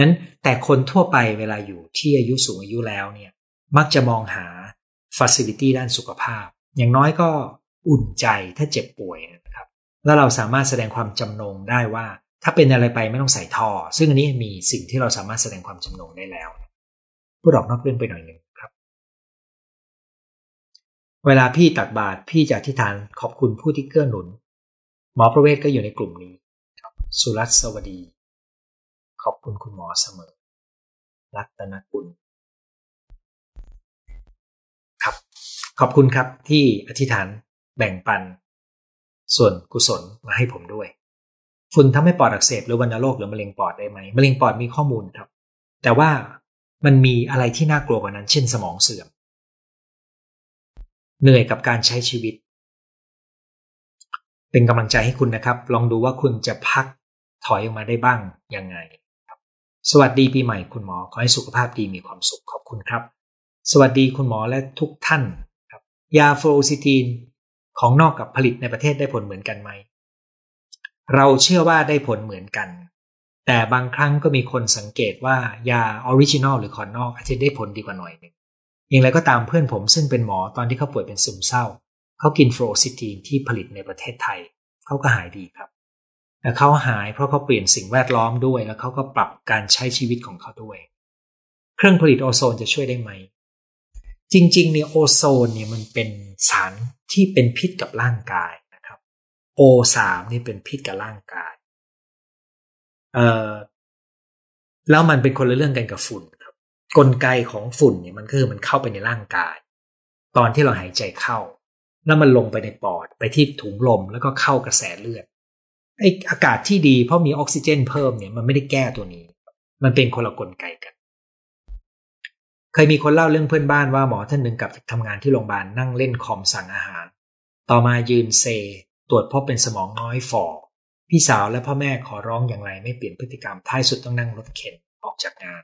นั้นแต่คนทั่วไปเวลาอยู่ที่อายุสูงอายุแล้วเนี่ยมักจะมองหาฟัซิลิตี้ด้านสุขภาพ อย่างน้อยก็อุ่นใจถ้าเจ็บป่วยนะครับ แล้วเราสามารถแสดงความจำนงได้ว่า ถ้าเป็นอะไรไปไม่ต้องใส่ท่อ ซึ่งอันนี้มีสิ่งที่เราสามารถแสดงความจำนงได้แล้วพูดออกนอกเรื่องไปหน่อยหนึ่งครับ เวลาพี่ตักบาตรพี่จะอธิษฐานขอบคุณผู้ที่เกื้อหนุน หมอประเวศก็อยู่ในกลุ่มนี้สุรัตสวัสดี ขอบคุณคุณหมอเสมอ รัตนกุลครับ ขอบคุณครับที่อธิษฐานแบ่งปัน ส่วนกุศลมาให้ผมด้วยฝุ่นทำให้ปอดอักเสบหรือวัณโรคหรือมะเร็งปอดได้ไหมมะเร็งปอดมีข้อมูลครับ แต่ว่ามันมีอะไรที่น่ากลัวกว่านั้น เช่นสมองเสื่อม เหนื่อยกับการใช้ชีวิต เป็นกำลังใจให้คุณนะครับ ลองดูว่าคุณจะพักถอยออกมาได้บ้างยังไง สวัสดีปีใหม่คุณหมอ ขอให้สุขภาพดีมีความสุขขอบคุณครับ สวัสดีคุณหมอและทุกท่านครับ ยาโฟลซิตีนของนอกกับผลิตในประเทศได้ผลเหมือนกันไหม เราเชื่อว่าได้ผลเหมือนกัน แต่บางครั้งก็มีคนสังเกตว่ายา original หรือของนอกอาจจะได้ผลดีกว่าหน่อยหนึ่งอย่างไรก็ตามเพื่อนผมซึ่งเป็นหมอตอนที่เขาป่วยเป็นซึมเศร้า เขากิน fluoxetine ที่ผลิตในประเทศไทย เขาก็หายดีครับ แต่เขาหายเพราะเขาเปลี่ยนสิ่งแวดล้อมด้วย แล้วเขาก็ปรับการใช้ชีวิตของเขาด้วย เครื่องผลิตโอโซนจะช่วยได้ไหม จริงๆเนี่ยโอโซนเนี่ยมันเป็นสารที่เป็นพิษกับร่างกายนะครับโอสามนี่เป็นพิษกับร่างกายเอ่อแล้วมันเป็นคนละเรื่องกันกับฝุ่นครับ กลไกของฝุ่นเนี่ยมันคือมันเข้าไปในร่างกาย ตอนที่เราหายใจเข้า แล้วมันลงไปในปอดไปที่ถุงลมแล้วก็เข้ากระแสเลือด ไออากาศที่ดีเพราะมีออกซิเจนเพิ่มเนี่ยมันไม่ได้แก้ตัวนี้ มันเป็นคนละกลไกกัน เคยมีคนเล่าเรื่องเพื่อนบ้านว่าหมอท่านหนึ่งกับทำงานที่โรงพยาบาลนั่งเล่นคอมสั่งอาหาร ต่อมายืนเซ ตรวจพบเป็นสมองน้อยฝ่อพี่สาวและพ่อแม่ขอร้องอย่างไรไม่เปลี่ยนพฤติกรรมท้ายสุดต้องนั่งรถเข็นออกจากงาน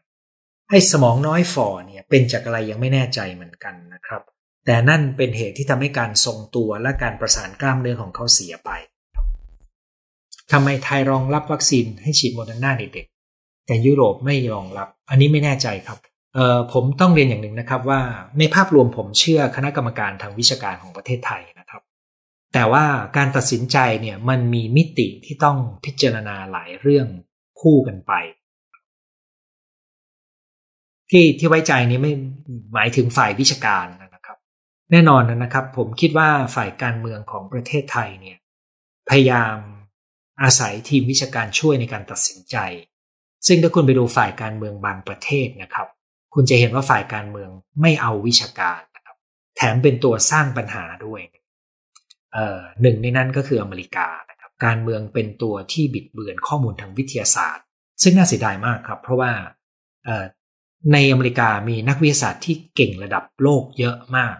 ไอ้สมองน้อยฝ่อเนี่ยเป็นจากอะไรยังไม่แน่ใจเหมือนกันนะครับ แต่นั่นเป็นเหตุที่ทำให้การทรงตัวและการประสานกล้ามเนื้อของเขาเสียไป ทำไมไทยรองรับวัคซีนให้ฉีดโมเดอร์นาเด็กๆแต่ยุโรปไม่รองรับ อันนี้ไม่แน่ใจครับเออผมต้องเรียนอย่างหนึ่งนะครับว่าในภาพรวมผมเชื่อคณะกรรมการทางวิชาการของประเทศไทยนะครับ แต่ว่าการตัดสินใจเนี่ยมันมีมิติที่ต้องพิจารณาหลายเรื่องคู่กันไป ที่ที่ไว้ใจนี้ไม่หมายถึงฝ่ายวิชาการนะครับ แน่นอนนะครับ ผมคิดว่าฝ่ายการเมืองของประเทศไทยเนี่ยพยายาม อาศัยทีมวิชาการช่วยในการตัดสินใจ ซึ่งถ้าคุณไปดูฝ่ายการเมืองบางประเทศนะครับ คุณจะเห็นว่าฝ่ายการเมืองไม่เอาวิชาการนะครับ แถมเป็นตัวสร้างปัญหาด้วยหนึ่งในนั้นก็คืออเมริกานะครับการเมืองเป็นตัวที่บิดเบือนข้อมูลทางวิทยาศาสตร์ ซึ่งน่าเสียดายมากครับ เพราะว่าในอเมริกามีนักวิทยาศาสตร์ที่เก่งระดับโลกเยอะมาก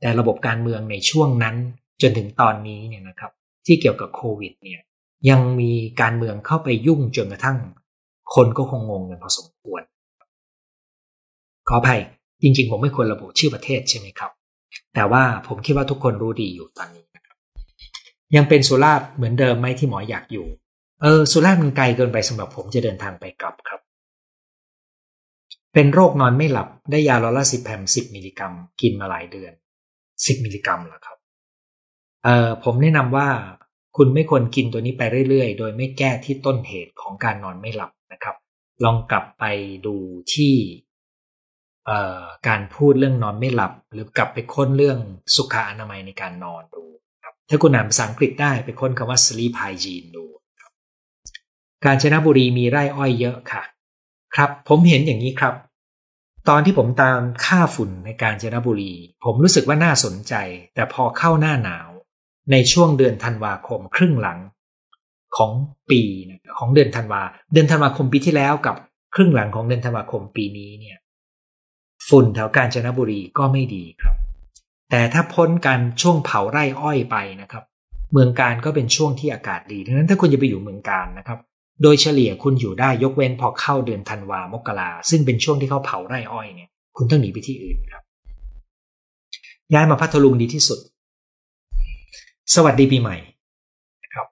แต่ระบบการเมืองในช่วงนั้นจนถึงตอนนี้เนี่ยนะครับ ที่เกี่ยวกับโควิดเนี่ย ยังมีการเมืองเข้าไปยุ่งจนกระทั่ง คนก็คงงงกันพอสมควร ขออภัยจริงๆ ผมไม่ควรระบุชื่อประเทศใช่ไหมครับ แต่ว่าผมคิดว่าทุกคนรู้ดีอยู่ตอนนี้นะครับ ยังเป็นสุราษฎร์เหมือนเดิมไหมที่หมออยากอยู่ เออ สุราษฎร์มันไกลเกินไปสำหรับผมจะเดินทางไปกลับครับ เป็นโรคนอนไม่หลับได้ยาลอลาซิแพมสิบมิลลิกรัม กินมาหลายเดือนสิบมิลลิกรัมเหรอครับ เออผมแนะนำว่า คุณไม่ควรกินตัวนี้ไปเรื่อยๆ โดยไม่แก้ที่ต้นเหตุของการนอนไม่หลับนะครับ ลองกลับไปดูที่การพูดเรื่องนอนไม่หลับ หรือกลับไปค้นเรื่องสุขอนามัยในการนอนดูครับถ้าคุณอ่านภาษาอังกฤษได้ไปค้นคำว่า sleep hygiene ดูครับกาญจนะบุรีมีไร่อ้อยเยอะค่ะ ครับผมเห็นอย่างนี้ครับ ตอนที่ผมตามค่าฝุ่นในกาญจนะบุรี ผมรู้สึกว่าน่าสนใจ แต่พอเข้าหน้าหนาว ในช่วงเดือนธันวาคมครึ่งหลังของปีของเดือนธันวา เดือนธันวาคมปีที่แล้วกับครึ่งหลังของเดือนธันวาคมปีนี้เนี่ย ฝุ่นแถวกาญจนบุรีก็ไม่ดีครับ แต่ถ้าพ้นการช่วงเผาไร่อ้อยไปนะครับ เมืองการก็เป็นช่วงที่อากาศดีดังนั้นถ้าคุณจะไปอยู่เมืองการนะครับ โดยเฉลี่ยคุณอยู่ได้ยกเว้นพอเข้าเดือนธันวามกราซึ่งเป็นช่วงที่เขาเผาไร่อ้อยเนี่ย คุณต้องหนีไปที่อื่นครับ ย้ายมาพัทลุงดีที่สุด สวัสดีปีใหม่นะครับ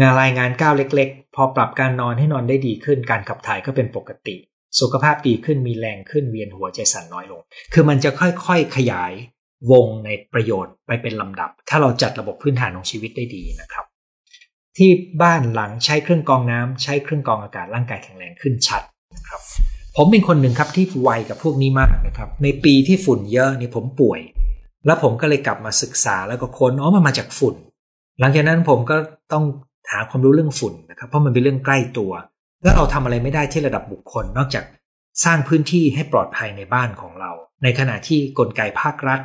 งานรายงานก้าวเล็ก ๆ พอปรับการนอนให้นอนได้ดีขึ้น การขับถ่ายก็เป็นปกติ สุขภาพดีขึ้นมีแรงขึ้นเวียนหัวใจสั่นน้อยลง คือมันจะค่อยๆขยายวงในประโยชน์ไปเป็นลำดับ ถ้าเราจัดระบบพื้นฐานของชีวิตได้ดีนะครับ ที่บ้านหลังใช้เครื่องกรองน้ำใช้เครื่องกรองอากาศร่างกายแข็งแรงขึ้นชัดนะครับ ผมเป็นคนหนึ่งครับที่ไวกับพวกนี้มากนะครับ ในปีที่ฝุ่นเยอะนี่ผมป่วย แล้วผมก็เลยกลับมาศึกษาแล้วก็ค้นอ๋อมันมาจากฝุ่น หลังจากนั้นผมก็ต้องหาความรู้เรื่องฝุ่นนะครับ เพราะมันเป็นเรื่องใกล้ตัว แล้วเราทำอะไรไม่ได้ที่ระดับบุคคล นอกจากสร้างพื้นที่ให้ปลอดภัยในบ้านของเรา ในขณะที่กลไกภาครัฐ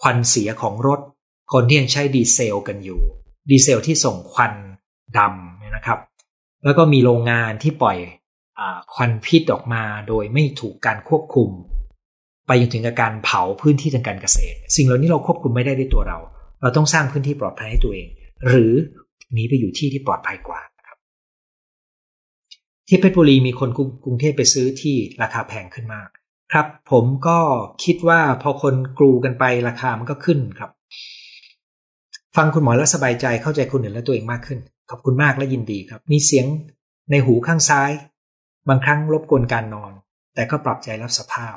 ควันเสียของรถ คนที่ยังใช้ดีเซลกันอยู่ ดีเซลที่ส่งควันดำเนี่ยนะครับ แล้วก็มีโรงงานที่ปล่อยอควันพิษออกมาโดยไม่ถูกการควบคุม ไปจนถึงการเผาพื้นที่ทางการเกษตร สิ่งเหล่านี้เราควบคุมไม่ได้ด้วยตัวเรา เราต้องสร้างพื้นที่ปลอดภัยให้ตัวเอง หรือหนีไปอยู่ที่ที่ปลอดภัยกว่าครับที่เพชรบุรีมีคนกรุงเทพไปซื้อที่ราคาแพงขึ้นมาก ครับ ผมก็คิดว่าพอคนกรูกันไปราคามันก็ขึ้นครับ ฟังคุณหมอแล้วสบายใจเข้าใจคนอื่นและตัวเองมากขึ้น ขอบคุณมากและยินดีครับ มีเสียงในหูข้างซ้าย บางครั้งรบกวนการนอน แต่ก็ปรับใจรับสภาพ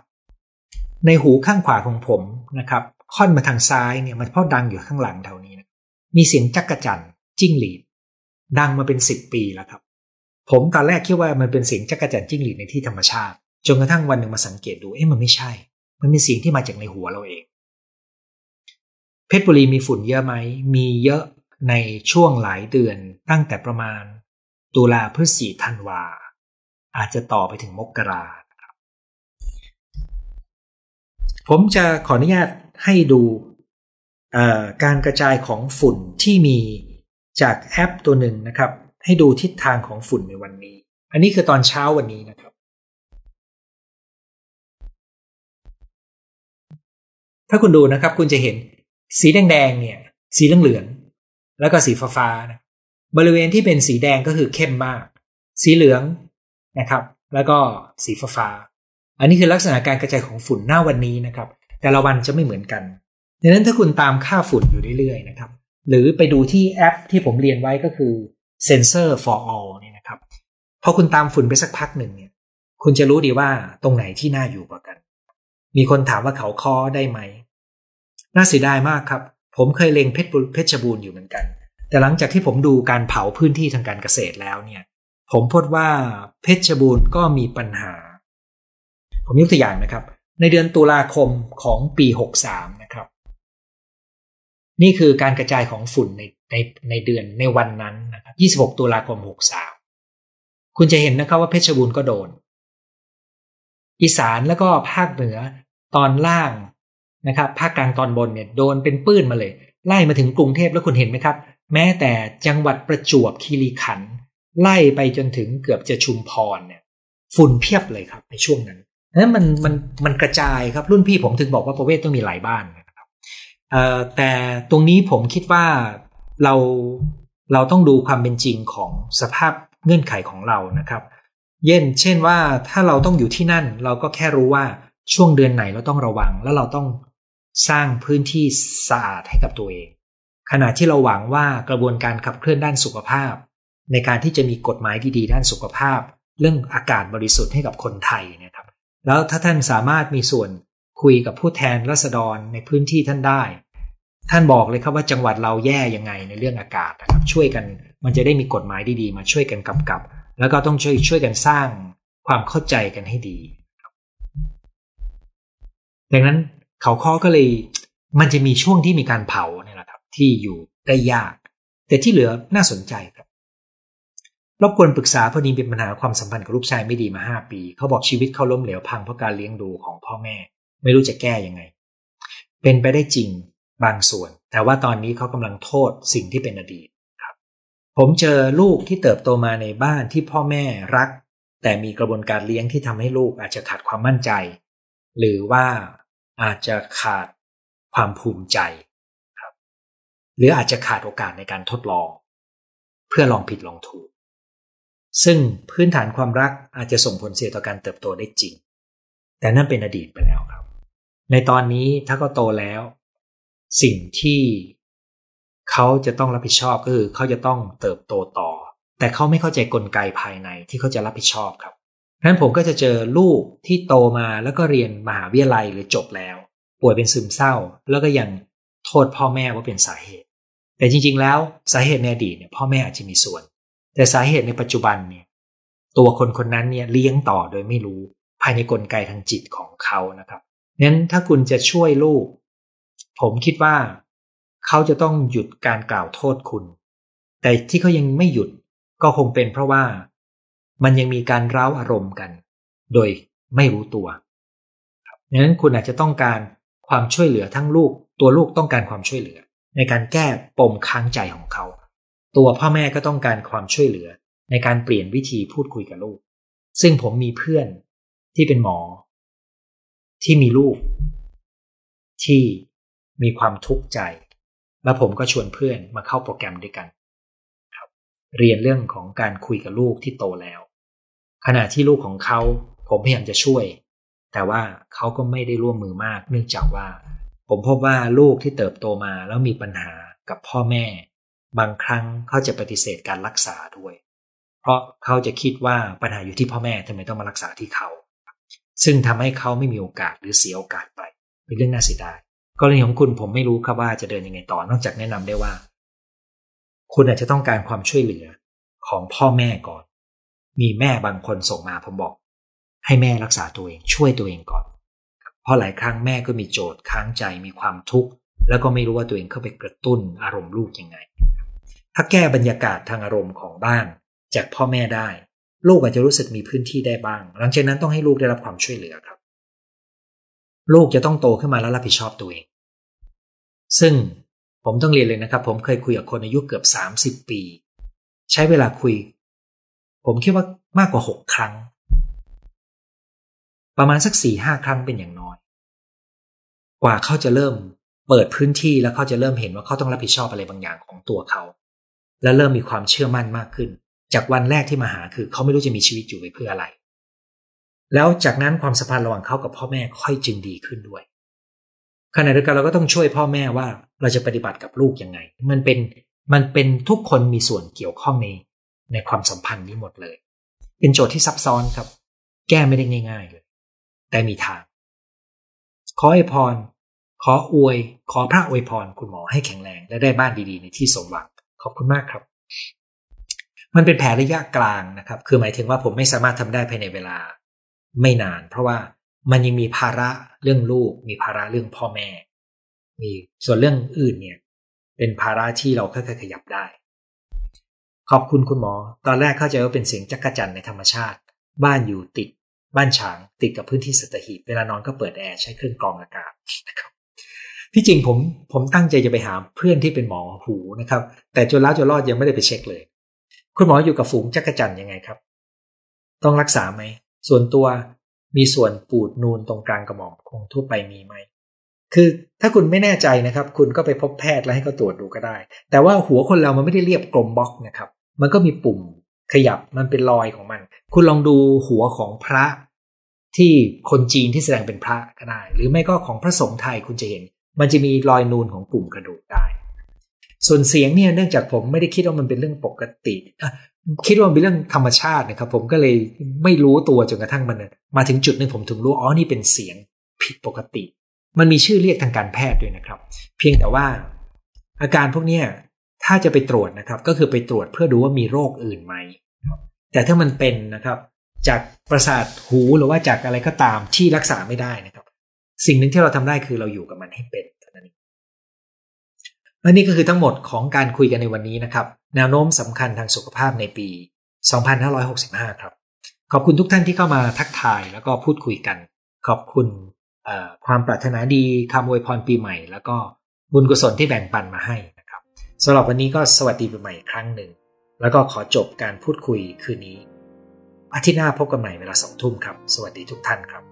ในหูข้างขวาของผมนะครับค่อนมาทางซ้ายเนี่ยมันพราะดังอยู่ข้างหลังแถวนี้นะมีเสียงจักกะจันจิ้งหรีด ดังมาเป็นสิบปีแล้วครับ ผมตอนแรกคิดว่ามันเป็นเสียงจักกรจันจิ้งหรีดในที่ธรรมชาติ จนกระทั่งวันหนึ่งมาสังเกตดูเอ๊ะมันไม่ใช่ มันเป็นเสียงที่มาจากในหัวเราเอง เพชรบุรีมีฝุ่นเยอะไหมมีเยอะในช่วงหลายเดือนตั้งแต่ประมาณ ตุลาพฤศจิธันวาอาจจะต่อไปถึงมกราครับ ผมจะขออนุญาตให้ดูการกระจายของฝุ่นที่มีจากแอปตัวหนึ่งนะครับ ให้ดูทิศทางของฝุ่นในวันนี้ อันนี้คือตอนเช้าวันนี้นะครับ ถ้าคุณดูนะครับคุณจะเห็นสีแดงๆเนี่ย สีเหลืองๆแล้วก็สีฟ้าๆนะบริเวณที่เป็นสีแดงก็คือเข้มมาก สีเหลืองนะครับ แล้วก็สีฟ้าๆ อันนี้คือลักษณะการกระจายของฝุ่นหน้าวันนี้นะครับ แต่ละวันจะไม่เหมือนกันดังนั้นถ้าคุณตามค่าฝุ่นอยู่เรื่อยๆนะครับ หรือไปดูที่แอปที่ผมเรียนไว้ก็คือ sensor for all เนี่ยนะครับพอคุณตามฝุ่นไปสักพักหนึ่งเนี่ยคุณจะรู้ดีว่าตรงไหนที่น่าอยู่กว่ากัน มีคนถามว่าเขาคอได้ไหม น่าเสียดายมากครับ ผมเคยเล็งเพชรเพชรบูรณ์อยู่เหมือนกัน แต่หลังจากที่ผมดูการเผาพื้นที่ทางการเกษตรแล้วเนี่ย ผมพบว่าเพชรบูรณ์ก็มีปัญหา ผมยกตัวอย่างนะครับ ในเดือนตุลาคมของปี 63 นะครับ นี่คือการกระจายของฝุ่นในในในเดือนในวันนั้นนะครับ 26 ตุลาคม 63 คุณจะเห็นนะครับว่าเพชรบูรณ์ก็โดน อีสานแล้วก็ภาคเหนือตอนล่างนะครับ ภาคกลางตอนบนเนี่ยโดนเป็นปื้นมาเลย ไล่มาถึงกรุงเทพแล้วคุณเห็นไหมครับ แม้แต่จังหวัดประจวบคีรีขันธ์ไล่ไปจนถึงเกือบจะชุมพรเนี่ย ฝุ่นเพียบเลยครับในช่วงนั้น นั้นมันมันมันกระจายครับรุ่นพี่ผมถึงบอกว่าประเวศต้องมีหลายบ้านนะครับแต่ตรงนี้ผมคิดว่าเราเราต้องดูความเป็นจริงของสภาพเงื่อนไขของเรานะครับเย็นเช่นว่าถ้าเราต้องอยู่ที่นั่นเราก็แค่รู้ว่าช่วงเดือนไหนเราต้องระวัง แล้วเราต้องสร้างพื้นที่สะอาดให้กับตัวเอง ขณะที่เราหวังว่ากระบวนการขับเคลื่อนด้านสุขภาพ ในการที่จะมีกฎหมายดีๆด้านสุขภาพ เรื่องอากาศบริสุทธิ์ให้กับคนไทยนะครับ แล้วถ้าท่านสามารถมีส่วนคุยกับผู้แทนรัษฎรในพื้นที่ท่านได้ ท่านบอกเลยครับว่าจังหวัดเราแย่ยังไงในเรื่องอากาศนะครับช่วยกันมันจะได้มีกฎหมายดีๆ มาช่วยกันกำกับ แล้วก็ต้องช่วยช่วยกันสร้างความเข้าใจกันให้ดี ดังนั้นเขาข้อก็เลยมันจะมีช่วงที่มีการเผาเนี่ยแหละครับ ที่อยู่ได้ยาก แต่ที่เหลือน่าสนใจครับ รบกวนปรึกษาพอดีเป็นปัญหาความสัมพันธ์กับลูกชายไม่ดีมาห้าปี เขาบอกชีวิตเขาล้มเหลวพังเพราะการเลี้ยงดูของพ่อแม่ ไม่รู้จะแก้ยังไง เป็นไปได้จริงบางส่วน แต่ว่าตอนนี้เขากำลังโทษสิ่งที่เป็นอดีตครับ ผมเจอลูกที่เติบโตมาในบ้านที่พ่อแม่รัก แต่มีกระบวนการเลี้ยงที่ทำให้ลูกอาจจะขาดความมั่นใจ หรือว่าอาจจะขาดความภูมิใจครับ หรืออาจจะขาดโอกาสในการทดลอง เพื่อลองผิดลองถูก ซึ่งพื้นฐานความรักอาจจะส่งผลเสียต่อการเติบโตได้จริง แต่นั่นเป็นอดีตไปแล้วครับ ในตอนนี้ถ้าเขาโตแล้ว สิ่งที่เขาจะต้องรับผิดชอบก็คือเขาจะต้องเติบโตต่อ แต่เขาไม่เข้าใจกลไกภายในที่เขาจะรับผิดชอบครับนั้นผมก็จะเจอลูกที่โตมาแล้วก็เรียนมหาวิทยาลัยหรือจบแล้ว ป่วยเป็นซึมเศร้า แล้วก็ยังโทษพ่อแม่ว่าเป็นสาเหตุ แต่จริงๆ แล้วสาเหตุในอดีตเนี่ยพ่อแม่อาจจะมีส่วน แต่สาเหตุในปัจจุบันเนี่ย ตัวคนคนนั้นเนี่ยเลี้ยงต่อโดยไม่รู้ภายในกลไกทางจิตของเขานะครับนั้นถ้าคุณจะช่วยลูก ผมคิดว่า เขาจะต้องหยุดการกล่าวโทษคุณ แต่ที่เขายังไม่หยุดก็คงเป็นเพราะว่ามันยังมีการร้าวอารมณ์กัน โดยไม่รู้ตัวดังนั้นคุณอาจจะต้องการความช่วยเหลือทั้งลูก ตัวลูกต้องการความช่วยเหลือ ในการแก้ปมค้างใจของเขา ตัวพ่อแม่ก็ต้องการความช่วยเหลือ ในการเปลี่ยนวิธีพูดคุยกับลูก ซึ่งผมมีเพื่อนที่เป็นหมอ ที่มีลูก ที่มีความทุกข์ใจ แล้วผมก็ชวนเพื่อนมาเข้าโปรแกรมด้วยกันเรียนเรื่องของการคุยกับลูกที่โตแล้ว ขณะที่ลูกของเขา ผมพยายามจะช่วย แต่ว่าเขาก็ไม่ได้ร่วมมือมาก เนื่องจากว่า ผมพบว่าลูกที่เติบโตมาแล้วมีปัญหากับพ่อแม่ บางครั้งเขาจะปฏิเสธการรักษาด้วย เพราะเขาจะคิดว่าปัญหาอยู่ที่พ่อแม่ทำไมต้องมารักษาที่เขา ซึ่งทำให้เขาไม่มีโอกาสหรือเสียโอกาสไปเป็นเรื่องน่าเสียดายกรณีของคุณผมไม่รู้ครับว่าจะเดินยังไงต่อนอกจากแนะนำได้ว่า คุณอาจจะต้องการความช่วยเหลือของพ่อแม่ก่อน มีแม่บางคนส่งมาผมบอก ให้แม่รักษาตัวเองช่วยตัวเองก่อน เพราะหลายครั้งแม่ก็มีโจทย์ค้างใจมีความทุกข์แล้วก็ไม่รู้ว่าตัวเองเข้าไปกระตุ้นอารมณ์ลูกยังไง ถ้าแก้บรรยากาศทางอารมณ์ของบ้านจากพ่อแม่ได้ ลูกอาจจะรู้สึกมีพื้นที่ได้บ้าง หลังจากนั้นต้องให้ลูกได้รับความช่วยเหลือครับ ลูกจะต้องโตขึ้นมาแล้วรับผิดชอบตัวเอง ซึ่งผมต้องเรียนเลยนะครับ ผมเคยคุยกับคนอายุเกือบ 30 ปี ใช้เวลาคุย ผมคิดว่ามากกว่าหกครั้ง ประมาณสักสี่ห้าครั้งเป็นอย่างน้อย กว่าเขาจะเริ่มเปิดพื้นที่แล้วเขาจะเริ่มเห็นว่าเขาต้องรับผิดชอบอะไรบางอย่างของตัวเขา และเริ่มมีความเชื่อมั่นมากขึ้น จากวันแรกที่มาหาคือเขาไม่รู้จะมีชีวิตอยู่ไปเพื่ออะไร แล้วจากนั้นความสัมพันธ์ระหว่างเขากับพ่อแม่ค่อยจึงดีขึ้นด้วยขณะเดียวกันเราก็ต้องช่วยพ่อแม่ว่าเราจะปฏิบัติกับลูกยังไง มันเป็นมันเป็นทุกคนมีส่วนเกี่ยวข้องในในความสัมพันธ์นี้หมดเลย เป็นโจทย์ที่ซับซ้อนครับ แก้ไม่ได้ง่าย ๆ เลย แต่มีทาง ขออวยพร ขออวย ขอพระอวยพรคุณหมอให้แข็งแรง และได้บ้านดีๆ ในที่สมหวัง ขอบคุณมากครับ มันเป็นแผลระยะกลางนะครับ คือหมายถึงว่าผมไม่สามารถทำได้ภายในเวลาไม่นาน เพราะว่ามันยังมีภาระเรื่องลูก มีภาระเรื่องพ่อแม่ มีส่วนเรื่องอื่นเนี่ย เป็นภาระที่เราค่อยๆขยับได้ ขอบคุณคุณหมอ ตอนแรกเข้าใจว่าเป็นเสียงจักรจันในธรรมชาติ บ้านอยู่ติด บ้านฉางติดกับพื้นที่สัตหีบเวลานอนก็เปิดแอร์ใช้เครื่องกรองอากาศนะครับ ที่จริงผมผมตั้งใจจะไปหาเพื่อนที่เป็นหมอหูนะครับ แต่จนแล้วจนรอดยังไม่ได้ไปเช็คเลย คุณหมออยู่กับฝูงจักรจันยังไงครับ ต้องรักษาไหม ส่วนตัวมีส่วนปูดนูนตรงกลางกระหม่อมคงทั่วไปมีไหม คือถ้าคุณไม่แน่ใจนะครับ คุณก็ไปพบแพทย์แล้วให้เขาตรวจดูก็ได้ แต่ว่าหัวคนเรามันไม่ได้เรียบกลมบล็อกนะครับ มันก็มีปุ่มขยับมันเป็นรอยของมัน คุณลองดูหัวของพระที่คนจีนที่แสดงเป็นพระก็ได้ หรือไม่ก็ของพระสงฆ์ไทยคุณจะเห็น มันจะมีรอยนูนของปุ่มกระดูกได้ ส่วนเสียงเนี่ยเนื่องจากผมไม่ได้คิดว่ามันเป็นเรื่องปกติคิดว่ามันเป็นเรื่องธรรมชาตินะครับ ผมก็เลยไม่รู้ตัวจนกระทั่งมันมาถึงจุดหนึ่งผมถึงรู้อ๋อนี่เป็นเสียงผิดปกติ มันมีชื่อเรียกทางการแพทย์ด้วยนะครับ เพียงแต่ว่าอาการพวกนี้ถ้าจะไปตรวจนะครับ ก็คือไปตรวจเพื่อดูว่ามีโรคอื่นไหมแต่ถ้ามันเป็นนะครับ จากประสาทหูหรือว่าจากอะไรก็ตามที่รักษาไม่ได้นะครับ สิ่งหนึ่งที่เราทำได้คือเราอยู่กับมันให้เป็นเท่านั้นและนี่ก็คือทั้งหมดของการคุยกันในวันนี้นะครับ แนวโน้มสำคัญทางสุขภาพในปี 2565 ครับ ขอบคุณทุกท่านที่เข้ามาทักทายแล้วก็พูดคุยกัน ขอบคุณความปรารถนาดีคำอวยพรปีใหม่ แล้วก็บุญกุศลที่แบ่งปันมาให้นะครับสำหรับวันนี้ก็สวัสดีปีใหม่ครั้งหนึ่ง แล้วก็ขอจบการพูดคุยคืนนี้อาทิตย์หน้าพบกันใหม่เวลาสองทุ่มครับ สวัสดีทุกท่านครับ